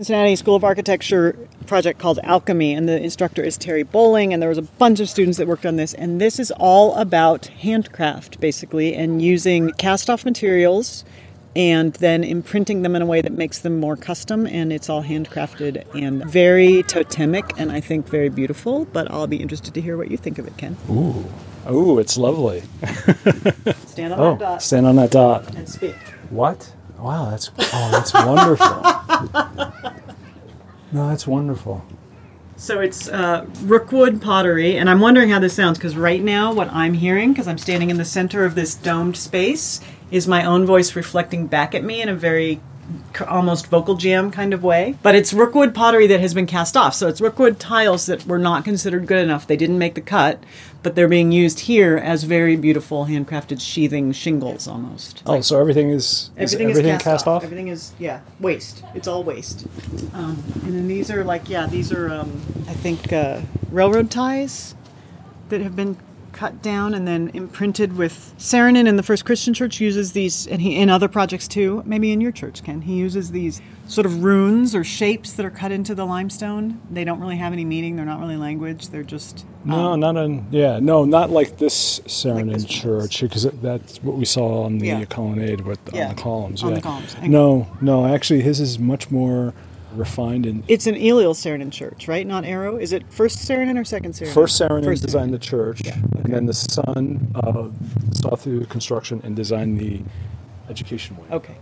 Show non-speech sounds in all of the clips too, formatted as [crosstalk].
Cincinnati School of Architecture project called Alchemy, and the instructor is Terry Boling, and there was a bunch of students that worked on this. And this is all about handcraft, basically, and using cast off materials and then imprinting them in a way that makes them more custom. And it's all handcrafted and very totemic, and I think very beautiful. But I'll be interested to hear what you think of it, Ken. Ooh. Ooh, it's lovely. [laughs] Stand on Oh, that dot stand on that dot. and speak. What? Wow, that's oh, that's [laughs] wonderful. [laughs] No, that's wonderful. So it's uh, Rookwood pottery, and I'm wondering how this sounds because right now, what I'm hearing, because I'm standing in the center of this domed space, is my own voice reflecting back at me in a very almost vocal jam kind of way. But it's Rookwood pottery that has been cast off, so it's Rookwood tiles that were not considered good enough. They didn't make the cut, but they're being used here as very beautiful handcrafted sheathing shingles almost. Oh, so everything is, is Everything, everything is cast, off. Everything is yeah waste. It's all waste. Um, and then these are like yeah these are um, I think uh, railroad ties that have been cut down and then imprinted with Saarinen in the First Christian Church uses these and he in other projects too. Maybe in your church, Ken, he uses these sort of runes or shapes that are cut into the limestone. They don't really have any meaning. They're not really language. They're just No, um, not on. Yeah, no, not like this Saarinen this church because that's what we saw on the Yeah. colonnade with Yeah, on the columns. on the yeah. columns. No, no, actually, his is much more refined and. It's an Eliel Saarinen church, right? Not Eero. Is it first Saarinen or second Saarinen? First Saarinen First designed Saarinen. the church, and then the son uh, saw through construction and designed the education wing. Okay.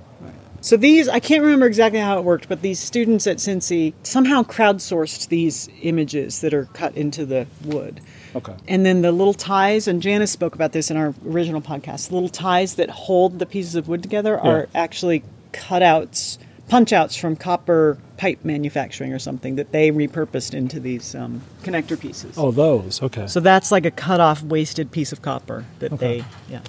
So these, I can't remember exactly how it worked, but these students at Cincy somehow crowdsourced these images that are cut into the wood. Okay. And then the little ties, and Janice spoke about this in our original podcast, the little ties that hold the pieces of wood together are Yeah. actually cutouts, punch outs from copper pipe manufacturing or something that they repurposed into these um, connector pieces. Oh, those. Okay. So that's like a cut off, wasted piece of copper that Okay. they, yeah.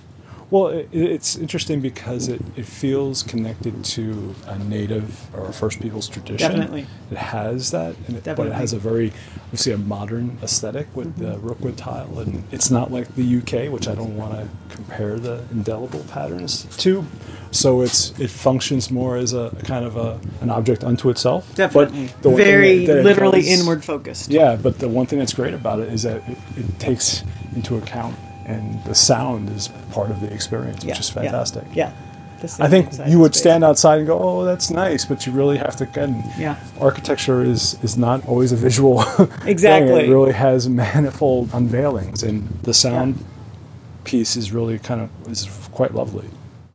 Well, it, it's interesting because it, it feels connected to a native or a First Peoples tradition. Definitely. It has that, and it, but it has a very, obviously, a modern aesthetic with the Mm-hmm. Rookwood tile. And it's not like the UK, which I don't want to compare the indelible patterns to. So it's it functions more as a, kind of a, an object unto itself. Definitely. But the Very that- that literally does- inward focused. Yeah, but the one thing that's great about it is that it, it takes into account and the sound is part of the experience, which Yeah, is fantastic. Yeah. The I think you would space. stand outside and go, "Oh, that's nice," but you really have to. And Yeah. architecture is is not always a visual. [laughs] thing. Exactly. It really has manifold unveilings, and the sound piece is really kind of is quite lovely.